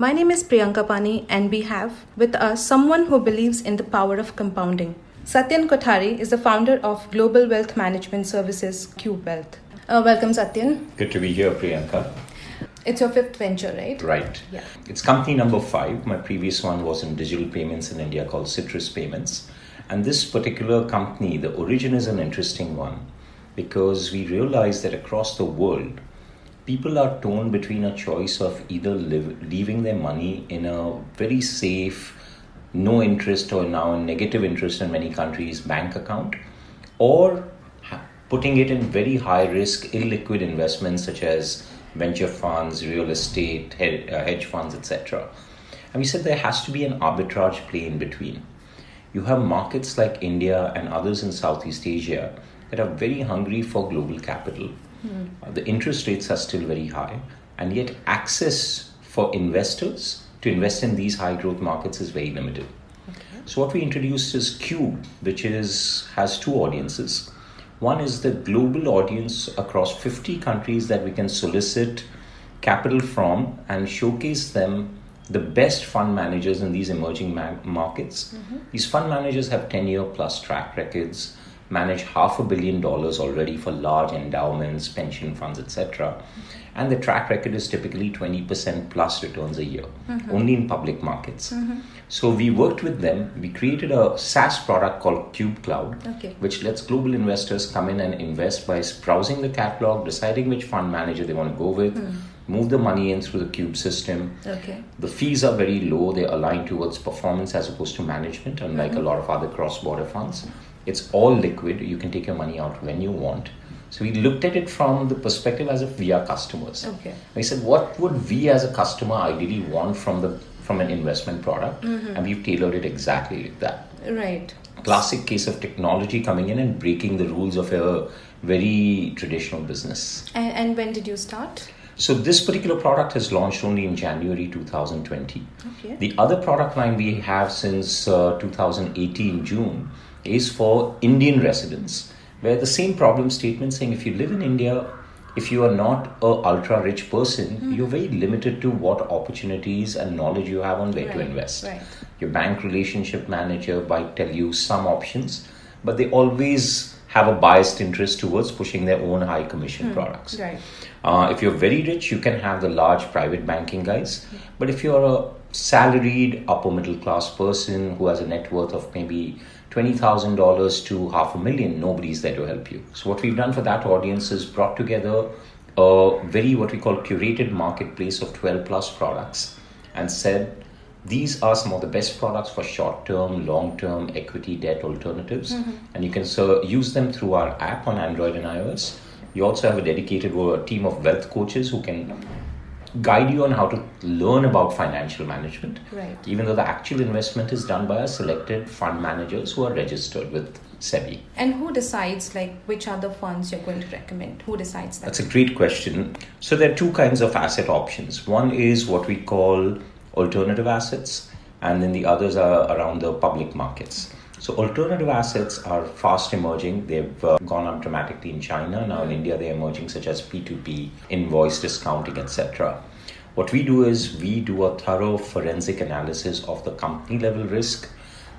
My name is Priyanka Pani, and we have with us someone who believes in the power of compounding. Satyen Kothari is the founder of Global Wealth Management Services, Cube Wealth. Uh, welcome, Satyen. Good to be here, Priyanka. It's your fifth venture, right? Right. Yeah. It's company number five. My previous one was in digital payments in India called Citrus Payments. And this particular company, the origin is an interesting one because we realized that across the world, people are torn between a choice of either live, leaving their money in a very safe, no interest or now negative interest in many countries bank account or putting it in very high risk illiquid investments such as venture funds real estate uh, hedge funds etc and we said there has to be an arbitrage play in between. You have markets like india and others in southeast asia that are very hungry for global capital mm. the interest rates are still very high and yet access for investors to invest in these high growth markets is very limited. Okay. So what we introduced is Cube, which is has two audiences. One is the global audience across 50 countries that we can solicit capital from and showcase them the best fund managers in these emerging ma- markets. Mm-hmm. These fund managers have 10 year plus track records, manage half a billion dollars already for large endowments, pension funds, etc. And the track record is typically 20% plus returns a year, mm-hmm. only in public markets. Mm-hmm. So we worked with them. We created a SaaS product called Cube Cloud, okay. which lets global investors come in and invest by browsing the catalog, deciding which fund manager they want to go with. Mm. Move the money in through the Cube system. Okay. The fees are very low. they align towards performance as opposed to management, unlike mm-hmm. a lot of other cross border funds. It's all liquid. You can take your money out when you want so we looked at it from the perspective as if we are customers. Okay. We said, what would we as a customer ideally want from the from an investment product, mm-hmm. and we've tailored it exactly like that. Right. Classic case of technology coming in and breaking the rules of a very traditional business. And, and when did you start? So this particular product has launched only in January 2020. Okay. The other product line we have since uh, 2018 June is for Indian residents where the same problem statement saying if you live in India, if you are not a ultra rich person, mm-hmm. you're very limited to what opportunities and knowledge you have on where right, to invest. Right. Your bank relationship manager might tell you some options, but they always have a biased interest towards pushing their own high commission mm, products. Right. Uh, if you're very rich, you can have the large private banking guys. Mm. But if you're a salaried upper middle class person who has a net worth of maybe $20,000 to half a million, nobody's there to help you. So, what we've done for that audience is brought together a very what we call curated marketplace of 12 plus products and said these are some of the best products for short term, long term equity debt alternatives. Mm-hmm. And you can so, use them through our app on Android and iOS. You also have a dedicated team of wealth coaches who can guide you on how to learn about financial management. Right. Even though the actual investment is done by a selected fund managers who are registered with SEBI. And who decides like which are the funds you're going to recommend? Who decides that? That's a great question. So there are two kinds of asset options. One is what we call alternative assets, and then the others are around the public markets. So alternative assets are fast emerging. They've uh, gone up dramatically in China. Now in India, they're emerging such as P2P, invoice discounting, etc. What we do is we do a thorough forensic analysis of the company level risk,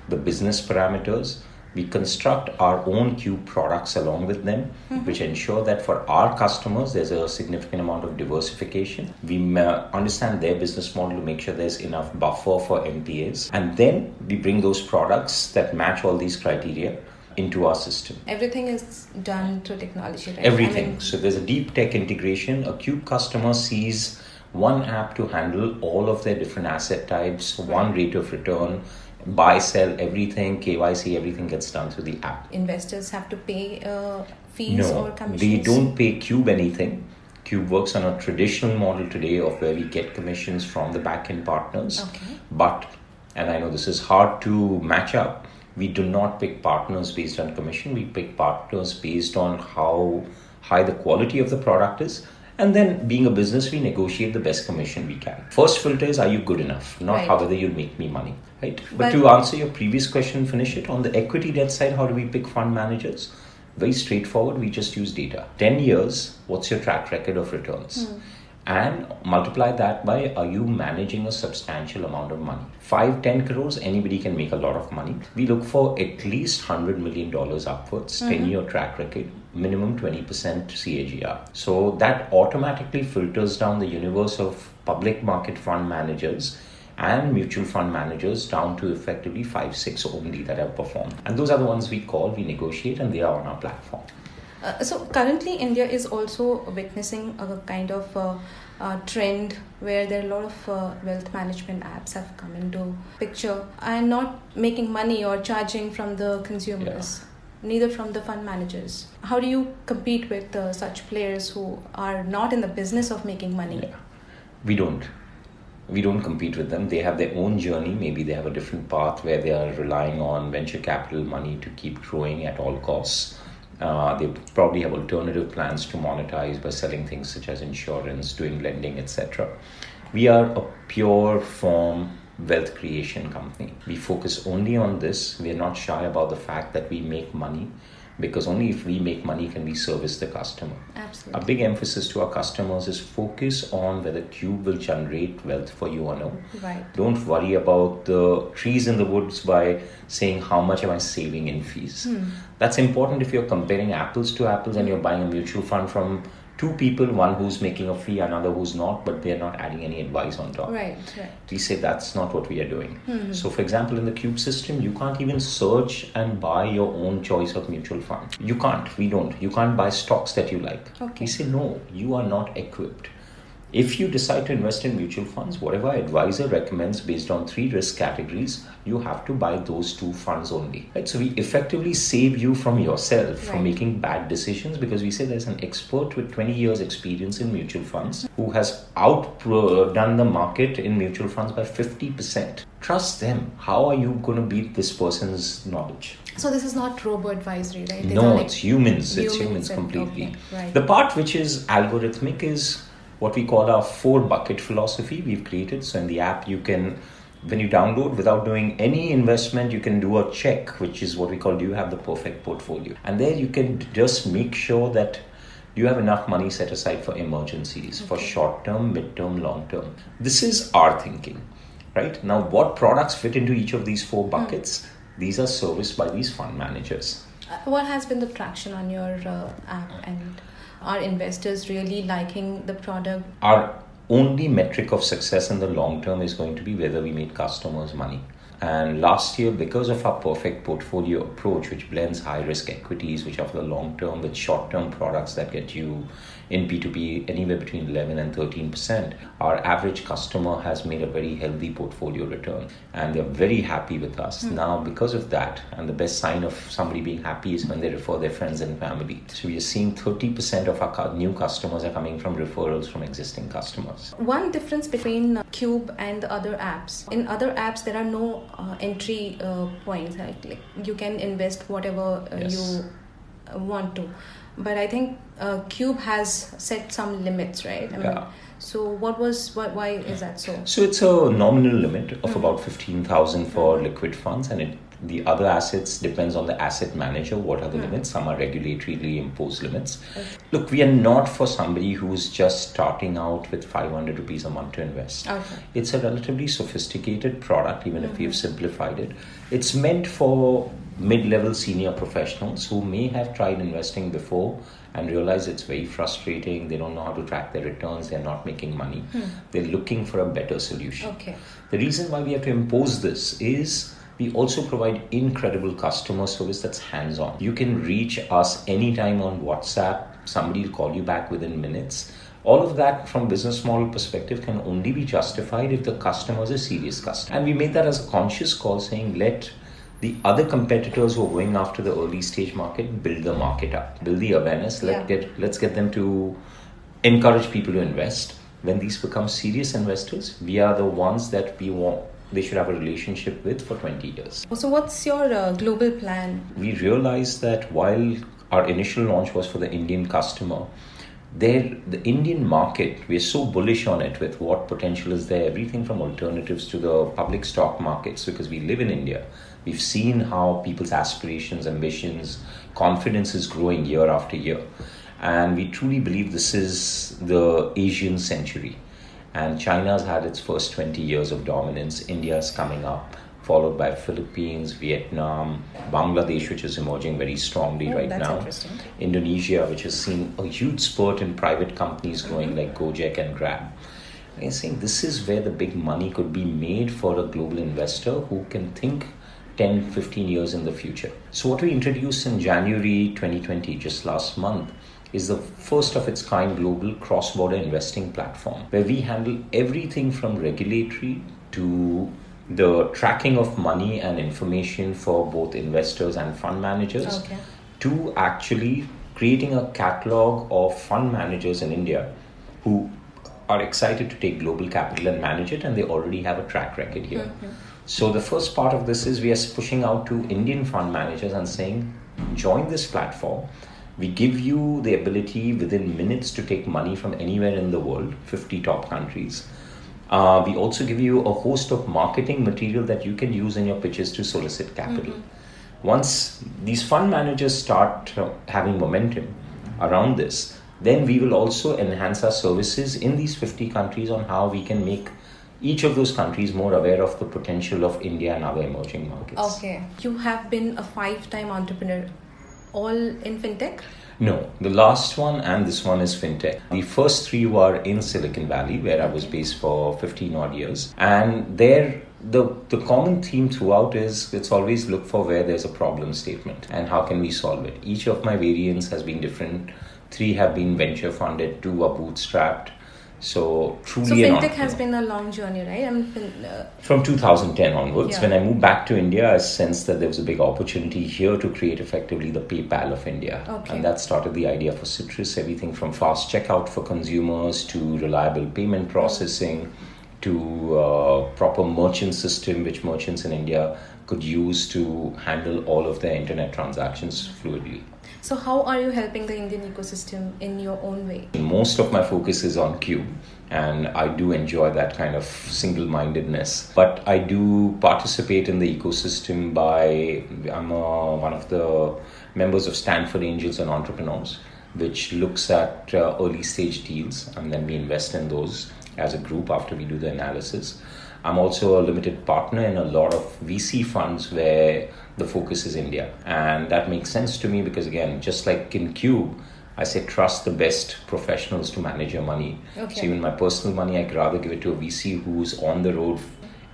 the business parameters, we construct our own cube products along with them mm-hmm. which ensure that for our customers there's a significant amount of diversification. We understand their business model to make sure there's enough buffer for npas and then we bring those products that match all these criteria into our system. Everything is done through technology right? Everything. I mean, so there's a deep tech integration. A cube customer sees one app to handle all of their different asset types one rate of return buy, sell, everything, KYC, everything gets done through the app. Investors have to pay uh, fees no, or commissions? They don't pay Cube anything. Cube works on a traditional model today of where we get commissions from the back-end partners. Okay. But, and I know this is hard to match up, we do not pick partners based on commission. We pick partners based on how high the quality of the product is and then, being a business, we negotiate the best commission we can. First filter is, are you good enough? Not right. how whether you'll make me money, right? But, but to answer your previous question, finish it on the equity debt side. How do we pick fund managers? Very straightforward. We just use data. Ten years. What's your track record of returns? Mm. And multiply that by are you managing a substantial amount of money? 5 10 crores anybody can make a lot of money. We look for at least 100 million dollars upwards mm-hmm. 10 year track record minimum 20% cagr so that automatically filters down the universe of public market fund managers and mutual fund managers down to effectively five six only that have performed. And those are the ones we call we negotiate and they are on our platform so currently, India is also witnessing a kind of uh, uh, trend where there are a lot of uh, wealth management apps have come into picture and not making money or charging from the consumers. Yeah. Neither from the fund managers. How do you compete with uh, such players who are not in the business of making money? Yeah. We don't we don't compete with them. They have their own journey. Maybe they have a different path where they are relying on venture capital money to keep growing at all costs. Uh, they probably have alternative plans to monetize by selling things such as insurance, doing lending, etc. We are a pure form wealth creation company. We focus only on this. We are not shy about the fact that we make money because only if we make money can we service the customer. Absolutely. A big emphasis to our customers is focus on whether Cube will generate wealth for you or no. Right. Don't worry about the trees in the woods by saying how much am I saving in fees. Hmm. That's important if you're comparing apples to apples and you're buying a mutual fund from two people, one who's making a fee, another who's not, but they're not adding any advice on top. Right, right. We say that's not what we are doing. Mm-hmm. So, for example, in the Cube system, you can't even search and buy your own choice of mutual fund. You can't. We don't. You can't buy stocks that you like. Okay. We say no. You are not equipped. If you decide to invest in mutual funds, whatever advisor recommends based on three risk categories, you have to buy those two funds only. Right? So we effectively save you from yourself right. from making bad decisions because we say there's an expert with 20 years experience in mutual funds who has outdone the market in mutual funds by 50%. Trust them. How are you going to beat this person's knowledge? So this is not robo advisory, right? These no, like it's humans. It's humans, completely. Okay, right. The part which is algorithmic is what we call our four bucket philosophy we've created. So in the app, you can, when you download without doing any investment, you can do a check, which is what we call do you have the perfect portfolio? And there you can just make sure that you have enough money set aside for emergencies, okay. for short term, mid term, long term. This is our thinking, right? Now, what products fit into each of these four hmm. buckets? Mm. These are serviced by these fund managers. Uh, what has been the traction on your uh, app and are investors really liking the product? Our only metric of success in the long term is going to be whether we made customers money. And last year, because of our perfect portfolio approach, which blends high risk equities, which are for the long term, with short term products that get you in P2P anywhere between 11 and 13%. Our average customer has made a very healthy portfolio return and they're very happy with us. Mm. Now, because of that, and the best sign of somebody being happy is when they refer their friends and family. So we are seeing 30% of our new customers are coming from referrals from existing customers. One difference between uh, Cube and the other apps. In other apps, there are no uh, entry uh, points. Like you can invest whatever uh, yes. you want to but I think uh, Cube has set some limits, right? I mean, yeah. So what was what? Why is that so? So it's a nominal limit of mm-hmm. about fifteen thousand for liquid funds, and it the other assets depends on the asset manager what are the mm. limits some are regulatorily imposed limits okay. look we are not for somebody who's just starting out with 500 rupees a month to invest okay. it's a relatively sophisticated product even mm-hmm. if we've mm-hmm. simplified it it's meant for mid-level senior professionals who may have tried investing before and realize it's very frustrating they don't know how to track their returns they're not making money hmm. they're looking for a better solution okay. the reason why we have to impose this is we also provide incredible customer service that's hands on. You can reach us anytime on WhatsApp, somebody will call you back within minutes. All of that from business model perspective can only be justified if the customer is a serious customer. And we made that as a conscious call saying let the other competitors who are going after the early stage market build the market up, build the awareness, let yeah. get let's get them to encourage people to invest. When these become serious investors, we are the ones that we want they should have a relationship with for 20 years. So, what's your uh, global plan? We realized that while our initial launch was for the Indian customer, there the Indian market, we're so bullish on it with what potential is there, everything from alternatives to the public stock markets, because we live in India. We've seen how people's aspirations, ambitions, confidence is growing year after year. And we truly believe this is the Asian century. And China's had its first 20 years of dominance. India's coming up, followed by Philippines, Vietnam, Bangladesh, which is emerging very strongly Oh, right now. Indonesia, which has seen a huge spurt in private companies growing Mm-hmm. like Gojek and Grab. I think this is where the big money could be made for a global investor who can think 10, 15 years in the future. So, what we introduced in January 2020, just last month, is the first of its kind global cross border investing platform where we handle everything from regulatory to the tracking of money and information for both investors and fund managers Okay. to actually creating a catalog of fund managers in India who are excited to take global capital and manage it, and they already have a track record here. Mm-hmm. So, the first part of this is we are pushing out to Indian fund managers and saying, join this platform. We give you the ability within minutes to take money from anywhere in the world, 50 top countries. Uh, we also give you a host of marketing material that you can use in your pitches to solicit capital. Once these fund managers start uh, having momentum around this, then we will also enhance our services in these 50 countries on how we can make each of those countries more aware of the potential of India and other emerging markets. Okay. You have been a five time entrepreneur, all in fintech? No, the last one and this one is fintech. The first three were in Silicon Valley, where I was based for 15 odd years. And there, the, the common theme throughout is it's always look for where there's a problem statement and how can we solve it. Each of my variants has been different. Three have been venture funded, two are bootstrapped. So truly So fintech has been a long journey, right? I mean, fin- uh, From 2010 onwards, Yeah. when I moved back to India, I sensed that there was a big opportunity here to create effectively the PayPal of India. Okay. And that started the idea for Citrus everything from fast checkout for consumers to reliable payment processing to uh, proper merchant system, which merchants in India could use to handle all of their internet transactions fluidly. so how are you helping the Indian ecosystem in your own way? Most of my focus is on Cube, and I do enjoy that kind of single mindedness. But I do participate in the ecosystem by, I'm uh, one of the members of Stanford Angels and Entrepreneurs, which looks at uh, early stage deals, and then we invest in those as a group after we do the analysis. I'm also a limited partner in a lot of VC funds where the focus is India. And that makes sense to me because, again, just like in Cube, I say trust the best professionals to manage your money. Okay. So, even my personal money, I'd rather give it to a VC who's on the road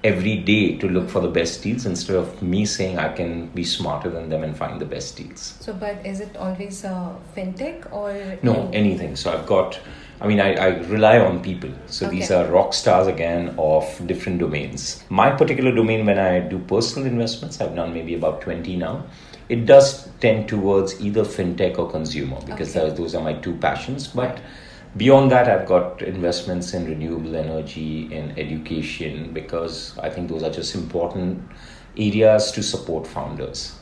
every day to look for the best deals instead of me saying I can be smarter than them and find the best deals. So, but is it always uh, fintech or No, anything. So I've got, I mean, I, I rely on people. So these are rock stars again of different domains. My particular domain, when I do personal investments, I've done maybe about 20 now. It does tend towards either fintech or consumer because Okay. those- those are my two passions. But beyond that, I've got investments in renewable energy, in education, because I think those are just important areas to support founders.